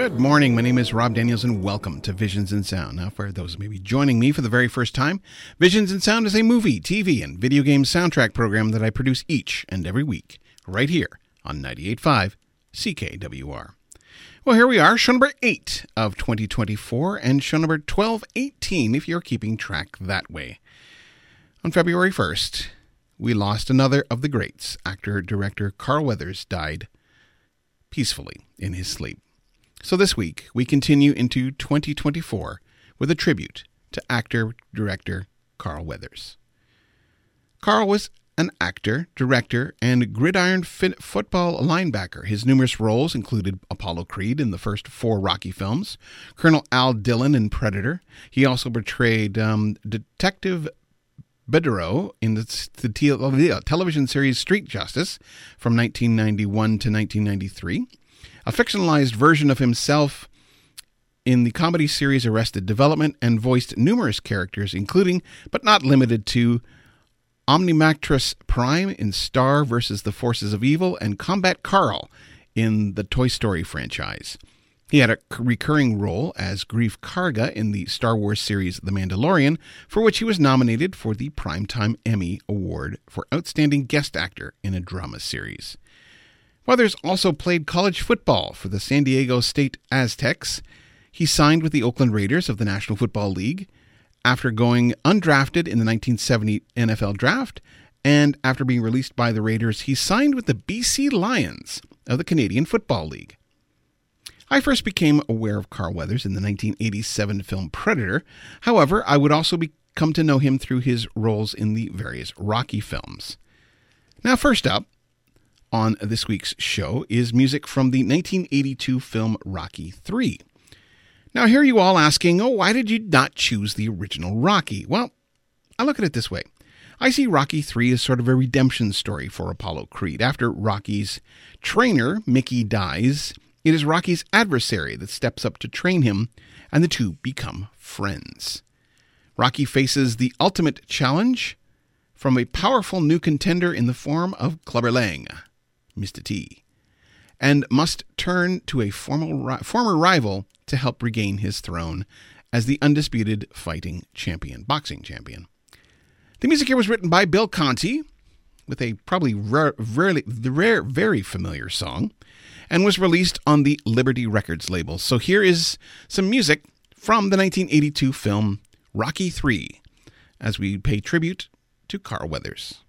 Good morning. My name is Rob Daniels, and welcome to Visions in Sound. Now, for those maybe joining me for the very first time, Visions in Sound is a movie, TV, and video game soundtrack program that I produce each and every week, right here on 98.5 CKWR. Well, here we are, show number 8 of 2024, and show number 1218 if you're keeping track that way. On February 1st, we lost another of the greats. Actor director Carl Weathers died peacefully in his sleep. So this week, we continue into 2024 with a tribute to actor director Carl Weathers. Carl was an actor, director, and gridiron football linebacker. His numerous roles included Apollo Creed in the first four Rocky films, Colonel Al Dillon in Predator. He also portrayed um, Detective Beddoe in the, the, television series Street Justice from 1991 to 1993 a fictionalized version of himself in the comedy series Arrested Development and voiced numerous characters, including, but not limited to, Omnitraxus Prime in Star vs. the Forces of Evil and Combat Carl in the Toy Story franchise. He had a recurring role as Greef Karga in the Star Wars series The Mandalorian, for which he was nominated for the Primetime Emmy Award for Outstanding Guest Actor in a Drama Series. Weathers also played college football for the San Diego State Aztecs. He signed with the Oakland Raiders of the National Football League after going undrafted in the 1970 NFL Draft, and after being released by the Raiders, he signed with the BC Lions of the Canadian Football League. I first became aware of Carl Weathers in the 1987 film Predator. However, I would also be, come to know him through his roles in the various Rocky films. Now, first up, on this week's show is music from the 1982 film Rocky 3. Now, here you all asking, oh, why did you not choose the original Rocky? Well, I look at it this way. I see Rocky 3 as sort of a redemption story for Apollo Creed. After Rocky's trainer, Mickey, dies, it is Rocky's adversary that steps up to train him, and the two become friends. Rocky faces the ultimate challenge from a powerful new contender in the form of Clubber Lang. Mr. T, and must turn to a formal, former rival to help regain his throne as the undisputed fighting champion, boxing champion. The music here was written by Bill Conti with a probably rare, rarely, rare, very familiar song and was released on the Liberty Records label. So here is some music from the 1982 film Rocky 3 as we pay tribute to Carl Weathers.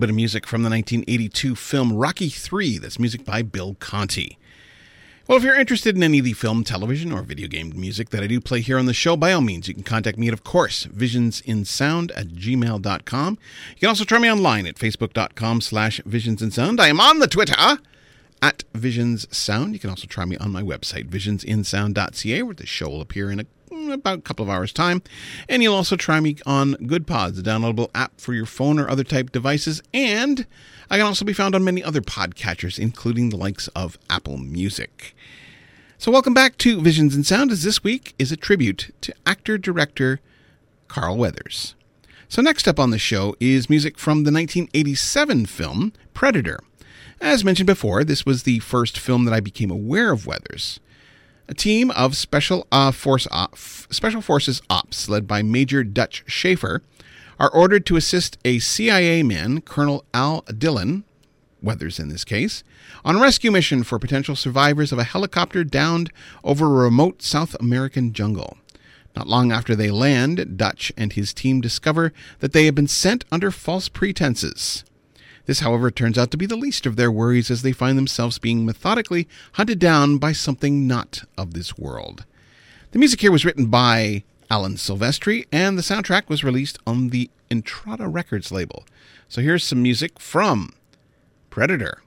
bit of music from the 1982 film Rocky 3. That's music by Bill Conti. Well, if you're interested in any of the film, television, or video game music that I do play here on the show, by all means, you can contact me at, of course, visionsinsound at gmail.com. You can also try me online at facebook.com slash visionsinsound. I am on the Twitter at Visions Sound. You can also try me on my website, visionsinsound.ca, where the show will appear in a, Mm, about a couple of hours' time. And you'll also try me on GoodPods, a downloadable app for your phone or other type devices. And I can also be found on many other podcatchers, including the likes of Apple Music. So, welcome back to Visions in Sound, as this week is a tribute to actor director Carl Weathers. So, next up on the show is music from the 1987 film Predator. As mentioned before, this was the first film that I became aware of Weathers. A team of special uh, force op, special forces ops, led by Major Dutch Schaefer, are ordered to assist a CIA man, Colonel Al Dillon, Weathers in this case, on a rescue mission for potential survivors of a helicopter downed over a remote South American jungle. Not long after they land, Dutch and his team discover that they have been sent under false pretenses. This, however, turns out to be the least of their worries as they find themselves being methodically hunted down by something not of this world. The music here was written by Alan Silvestri, and the soundtrack was released on the Intrada Records label. So here's some music from Predator.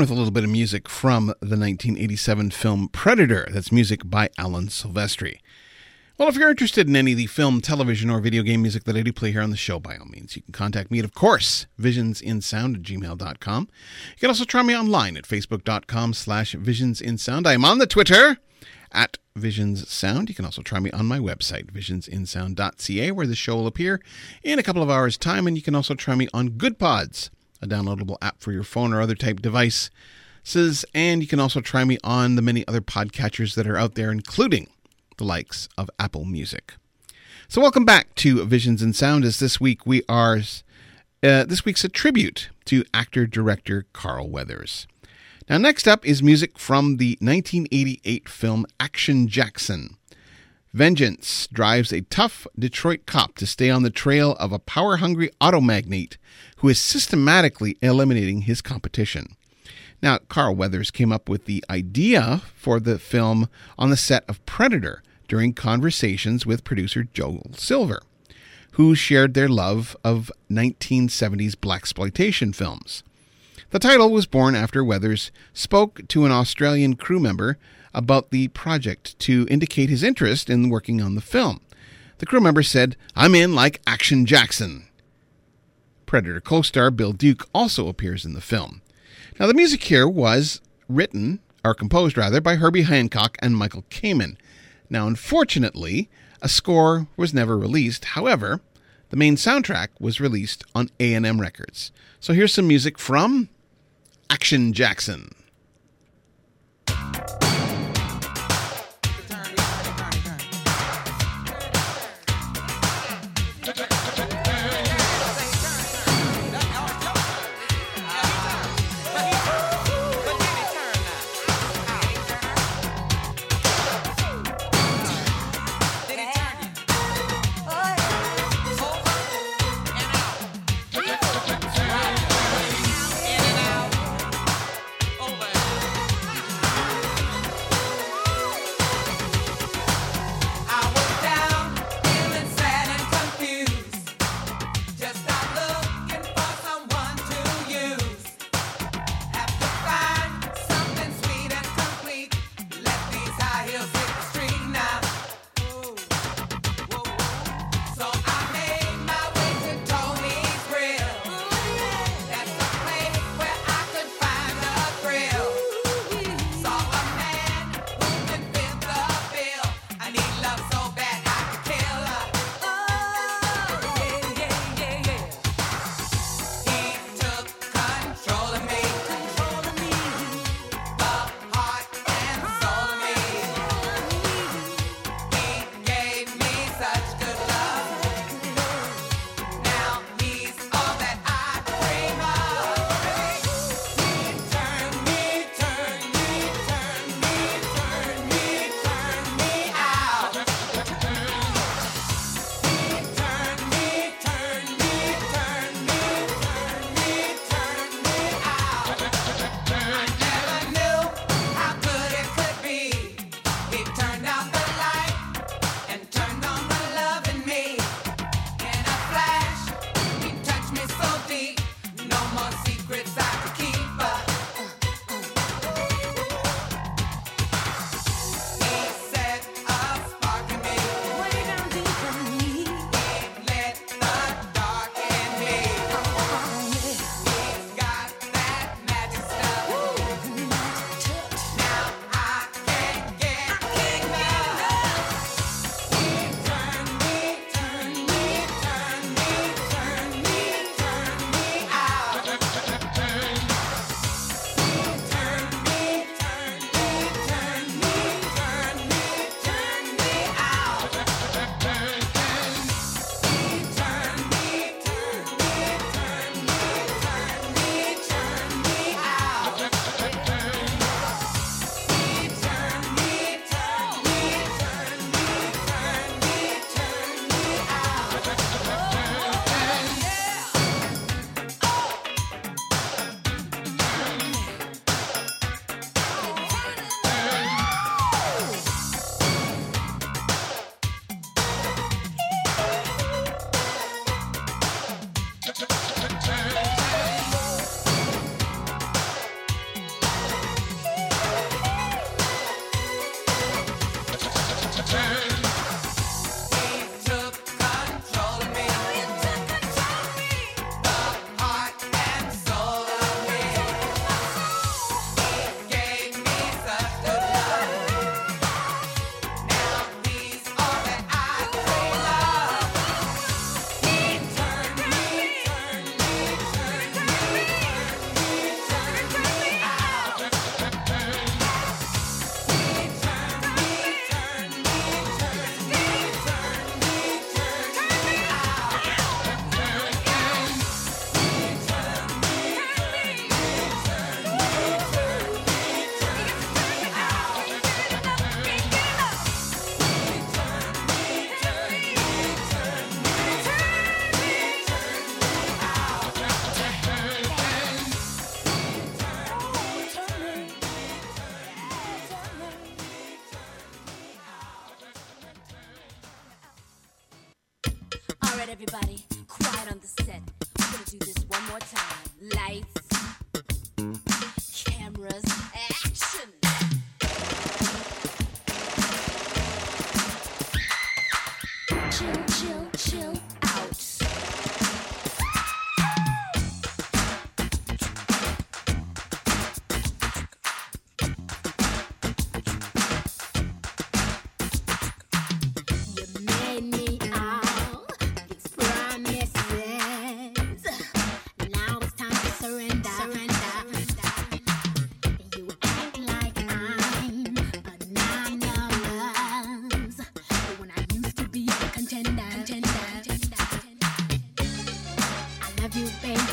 With a little bit of music from the 1987 film Predator. That's music by Alan Silvestri. Well, if you're interested in any of the film, television, or video game music that I do play here on the show, by all means, you can contact me at, of course, visionsinsound at gmail.com. You can also try me online at facebook.com slash visionsinsound. I am on the Twitter at visionssound. You can also try me on my website, visionsinsound.ca, where the show will appear in a couple of hours' time. And you can also try me on GoodPods, a downloadable app for your phone or other type devices. And you can also try me on the many other podcatchers that are out there, including the likes of Apple Music. So, welcome back to Visions in Sound. As this week we are, uh, this week's a tribute to actor director Carl Weathers. Now, next up is music from the 1988 film Action Jackson. Vengeance drives a tough Detroit cop to stay on the trail of a power hungry auto magnate who is systematically eliminating his competition. Now, Carl Weathers came up with the idea for the film on the set of Predator, during conversations with producer Joel Silver, who shared their love of 1970s blaxploitation films. The title was born after Weathers spoke to an Australian crew member about the project to indicate his interest in working on the film. The crew member said, I'm in like Action Jackson. Predator co star Bill Duke also appears in the film. Now, the music here was written, or composed rather, by Herbie Hancock and Michael Kamen, now, unfortunately, a score was never released. However, the main soundtrack was released on A&M Records. So here's some music from Action Jackson.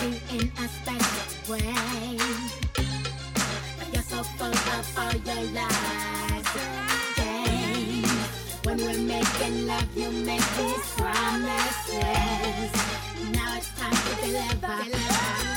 in a special way. You're so full of all your lies. When we're making love, you make these promises. Now it's time to deliver. deliver.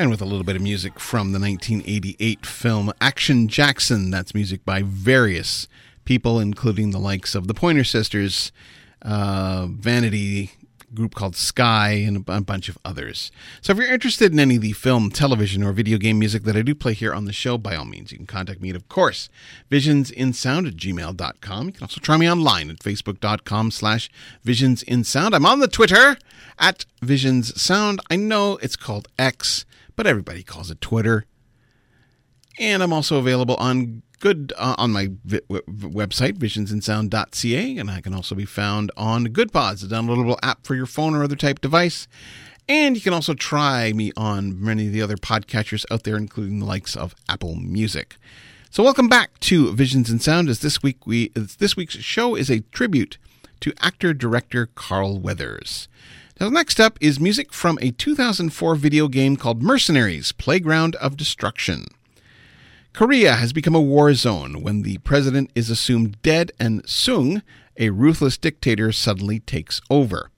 And with a little bit of music from the 1988 film Action Jackson. That's music by various people, including the likes of the Pointer Sisters, uh, Vanity, group called Sky, and a bunch of others. So if you're interested in any of the film, television, or video game music that I do play here on the show, by all means, you can contact me at, of course, visionsinsound at gmail.com. You can also try me online at facebook.com slash visionsinsound. I'm on the Twitter at visionssound. I know it's called X but everybody calls it Twitter. And I'm also available on good uh, on my vi- w- website visionsinsound.ca and I can also be found on GoodPods, a downloadable app for your phone or other type device. And you can also try me on many of the other podcatchers out there including the likes of Apple Music. So welcome back to Visions in Sound as this week we this week's show is a tribute to actor director Carl Weathers. Now, next up is music from a 2004 video game called Mercenaries Playground of Destruction. Korea has become a war zone when the president is assumed dead and Sung, a ruthless dictator, suddenly takes over.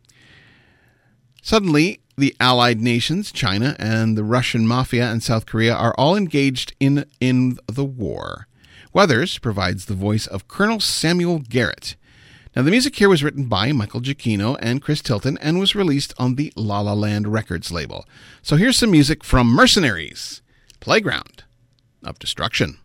Suddenly, the allied nations, China and the Russian mafia and South Korea, are all engaged in, in the war. Weathers provides the voice of Colonel Samuel Garrett, now, the music here was written by Michael Giacchino and Chris Tilton and was released on the La La Land Records label. So here's some music from Mercenaries Playground of Destruction.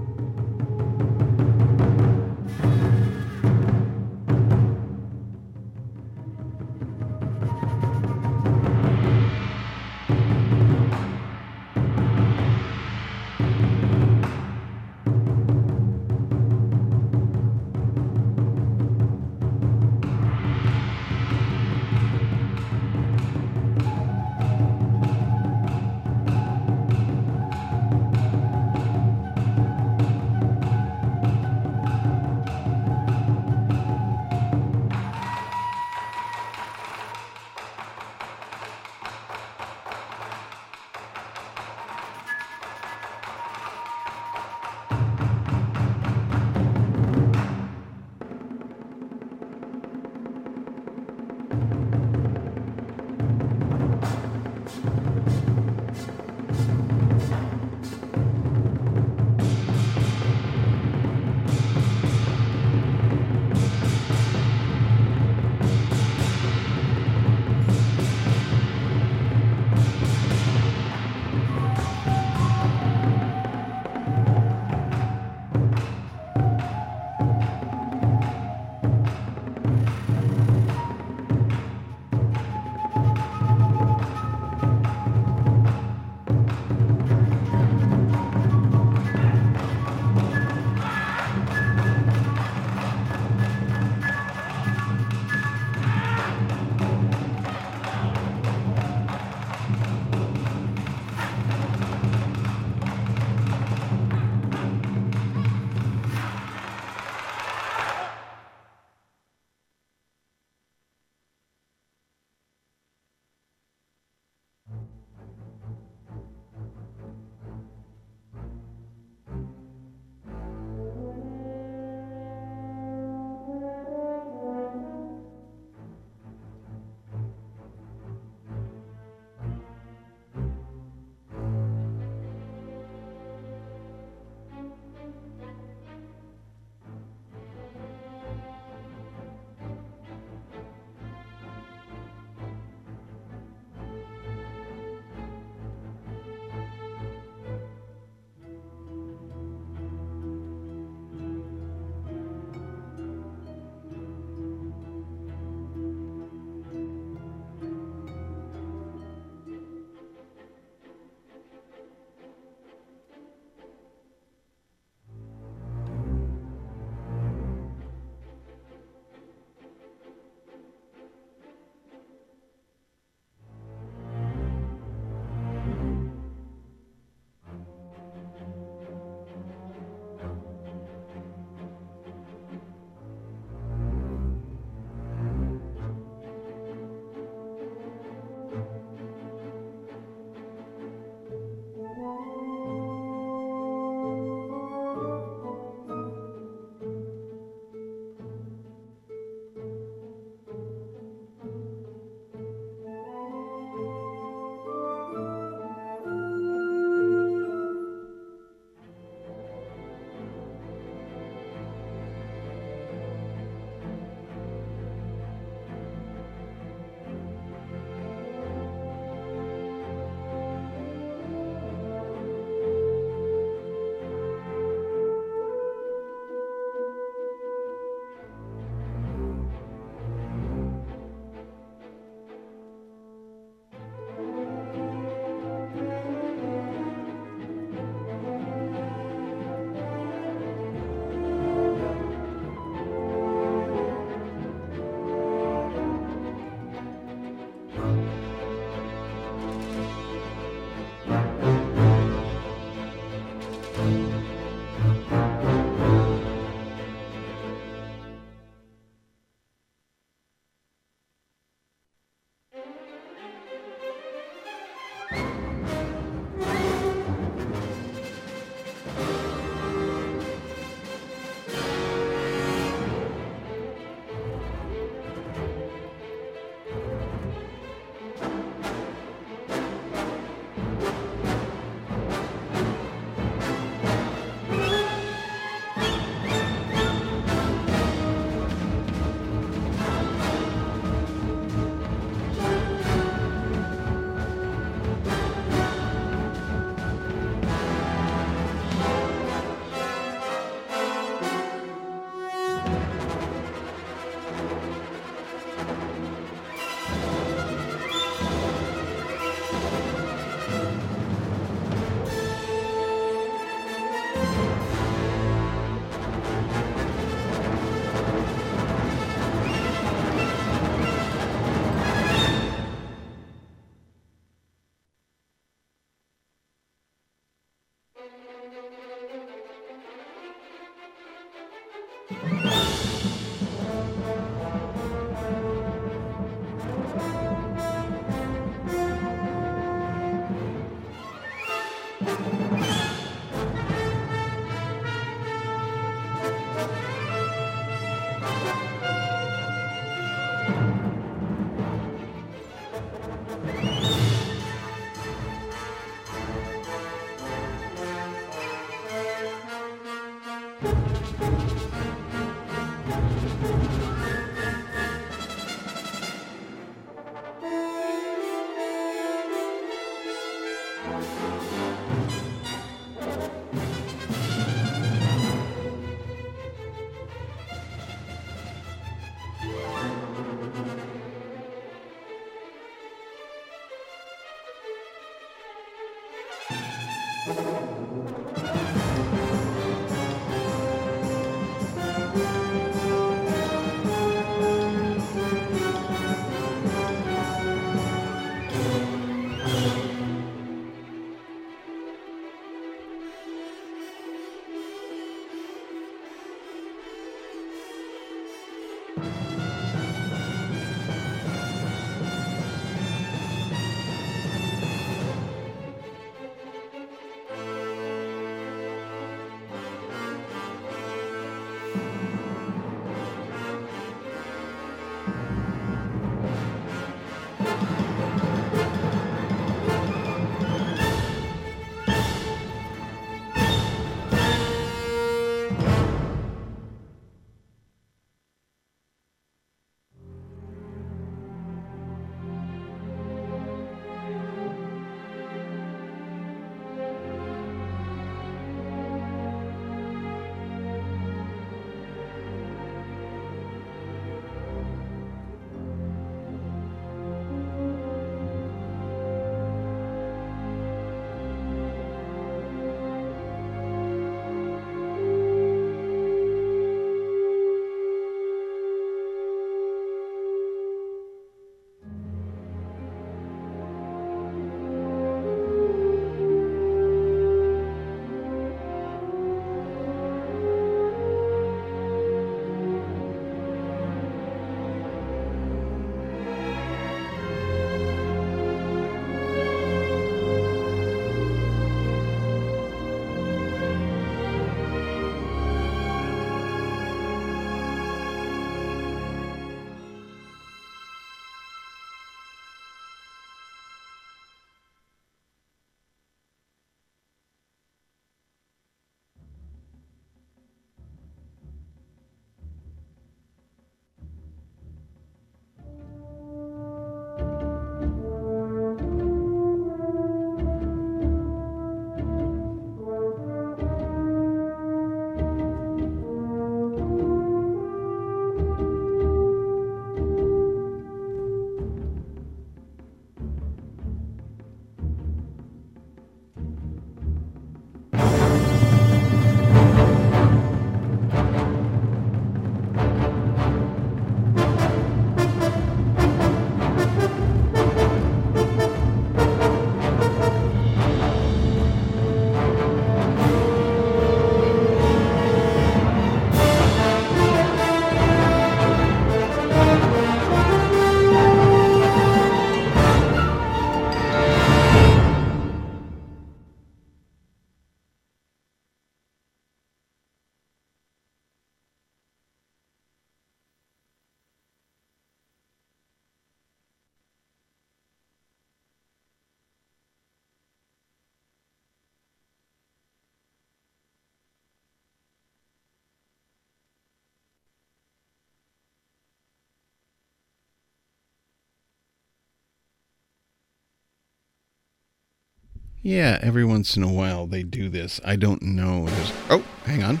Yeah, every once in a while they do this. I don't know. There's, oh, hang on.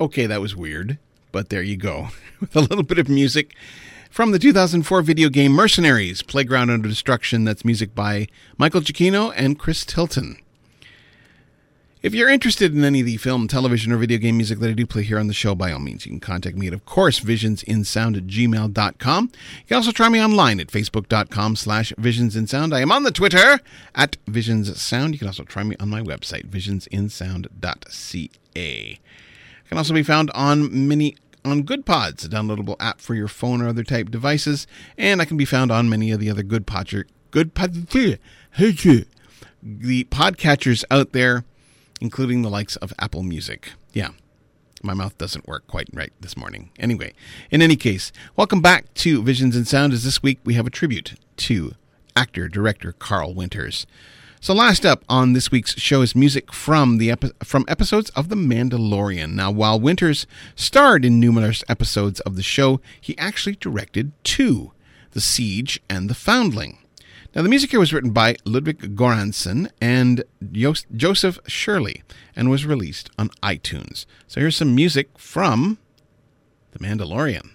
Okay, that was weird. But there you go, with a little bit of music from the 2004 video game Mercenaries Playground Under Destruction. That's music by Michael Giacchino and Chris Tilton. If you're interested in any of the film, television, or video game music that I do play here on the show, by all means, you can contact me at, of course, visionsinsound at gmail.com. You can also try me online at facebook.com slash visionsinsound. I am on the Twitter at visionssound. You can also try me on my website, visionsinsound.ca can also be found on many on GoodPods, a downloadable app for your phone or other type devices, and I can be found on many of the other Good Podger Good Pod the podcatchers out there, including the likes of Apple Music. Yeah, my mouth doesn't work quite right this morning. Anyway, in any case, welcome back to Visions in Sound. As this week we have a tribute to actor director Carl Weathers. So last up on this week's show is music from the epi- from episodes of The Mandalorian. Now, while Weathers starred in numerous episodes of the show, he actually directed two: The Siege and The Foundling. Now, the music here was written by Ludwig Göransson and Jos- Joseph Shirley and was released on iTunes. So here's some music from The Mandalorian.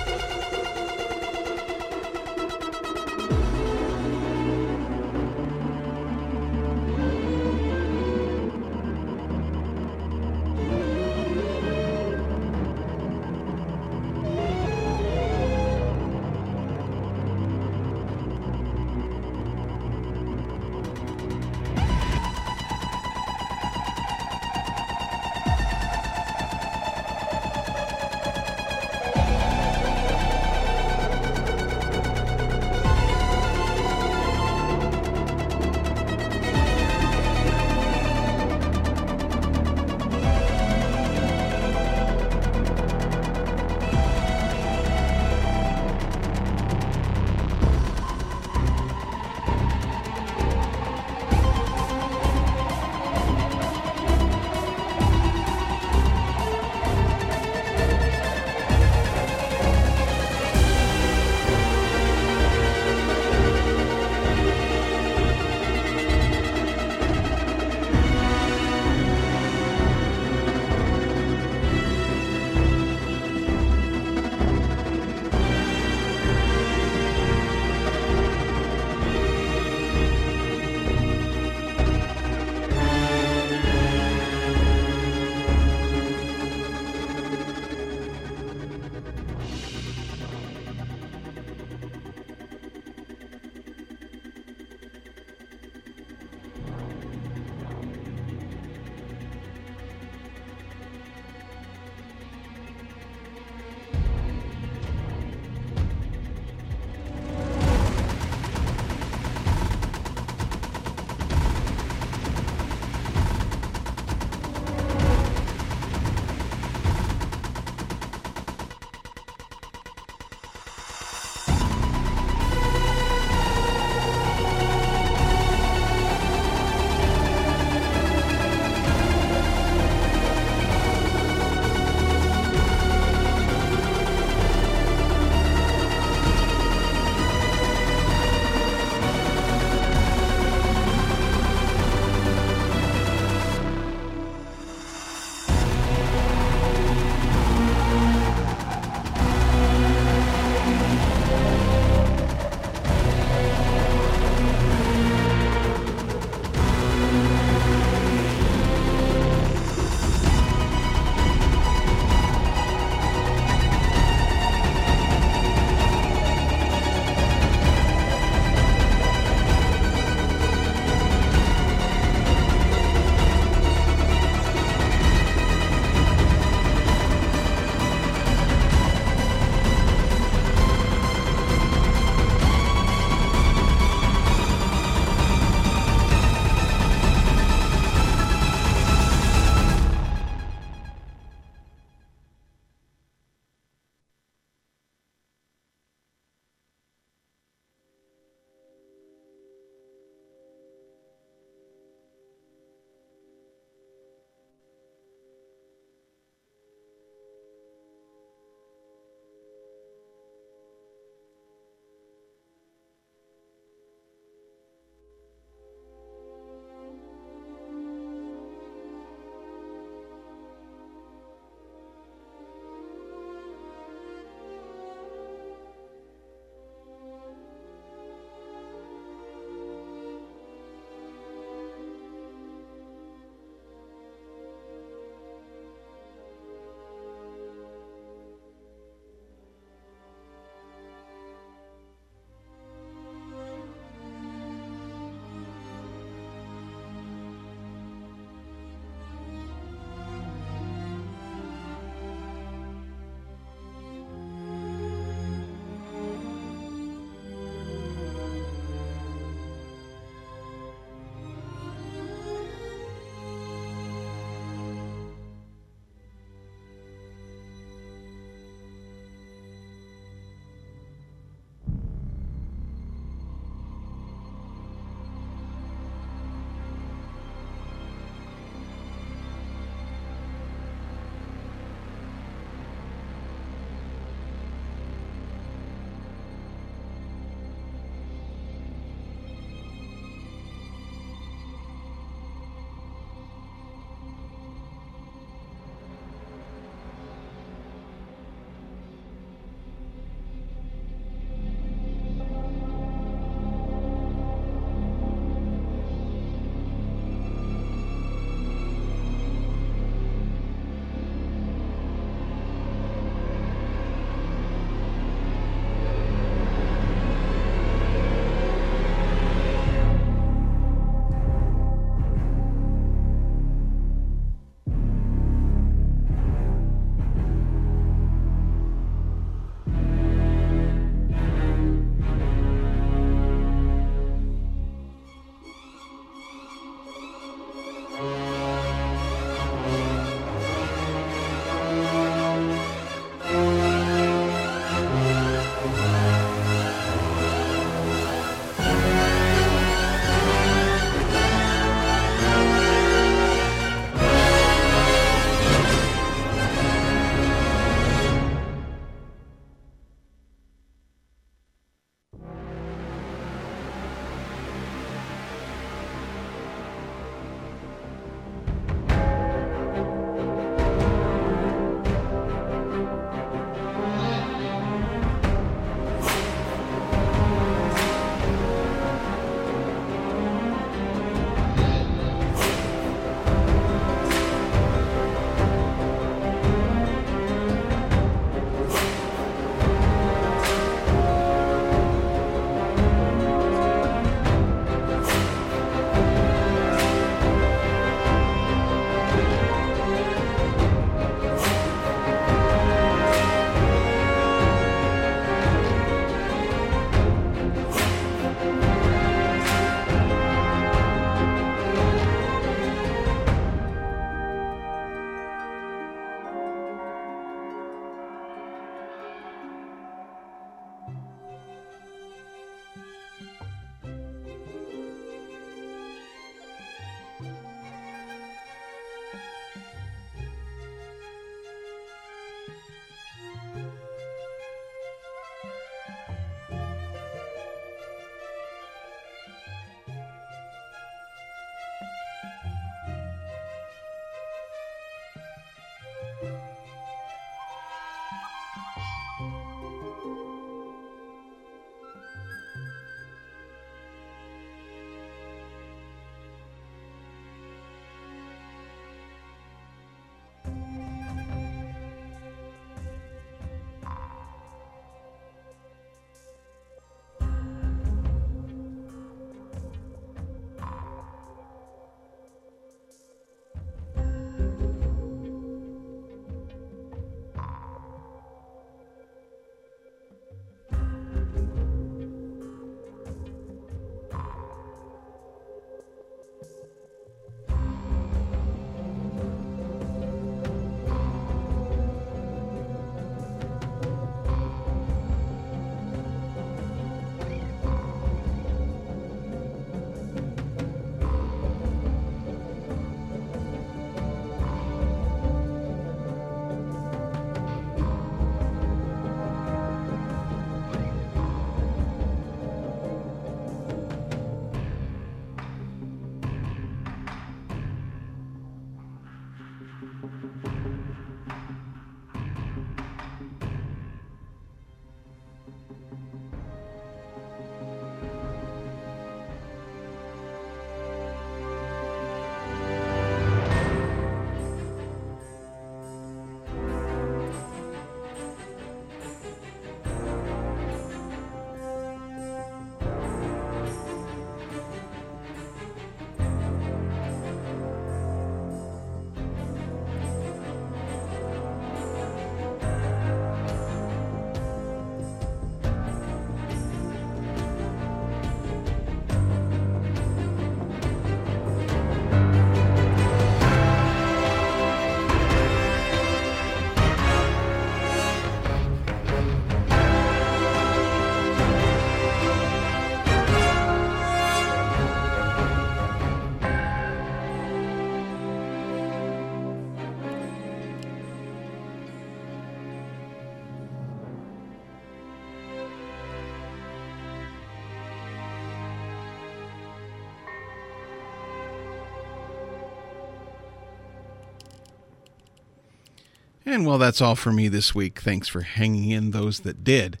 And well, that's all for me this week. Thanks for hanging in those that did.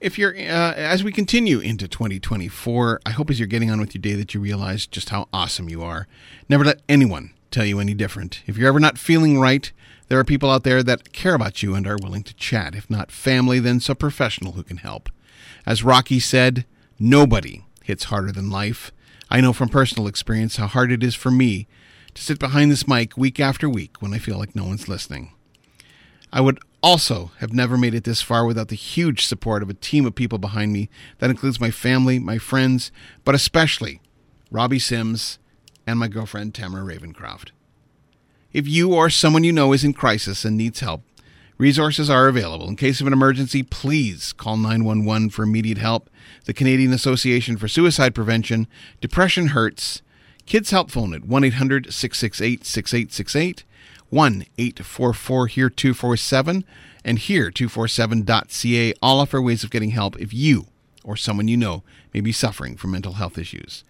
If you're, uh, as we continue into 2024, I hope as you're getting on with your day that you realize just how awesome you are. Never let anyone tell you any different. If you're ever not feeling right, there are people out there that care about you and are willing to chat. If not family, then some professional who can help. As Rocky said, nobody hits harder than life. I know from personal experience how hard it is for me to sit behind this mic week after week when I feel like no one's listening. I would also have never made it this far without the huge support of a team of people behind me. That includes my family, my friends, but especially Robbie Sims and my girlfriend Tamara Ravencroft. If you or someone you know is in crisis and needs help, resources are available. In case of an emergency, please call 911 for immediate help. The Canadian Association for Suicide Prevention, Depression Hurts, Kids Help Phone at 1 800 668 6868 1 844 HERE 247 and HERE247.ca all offer ways of getting help if you or someone you know may be suffering from mental health issues.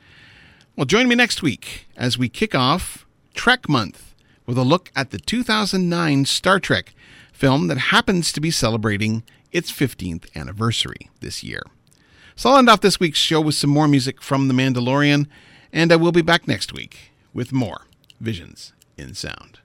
Well, join me next week as we kick off Trek Month with a look at the 2009 Star Trek film that happens to be celebrating its 15th anniversary this year. So I'll end off this week's show with some more music from The Mandalorian, and I will be back next week with more Visions in Sound.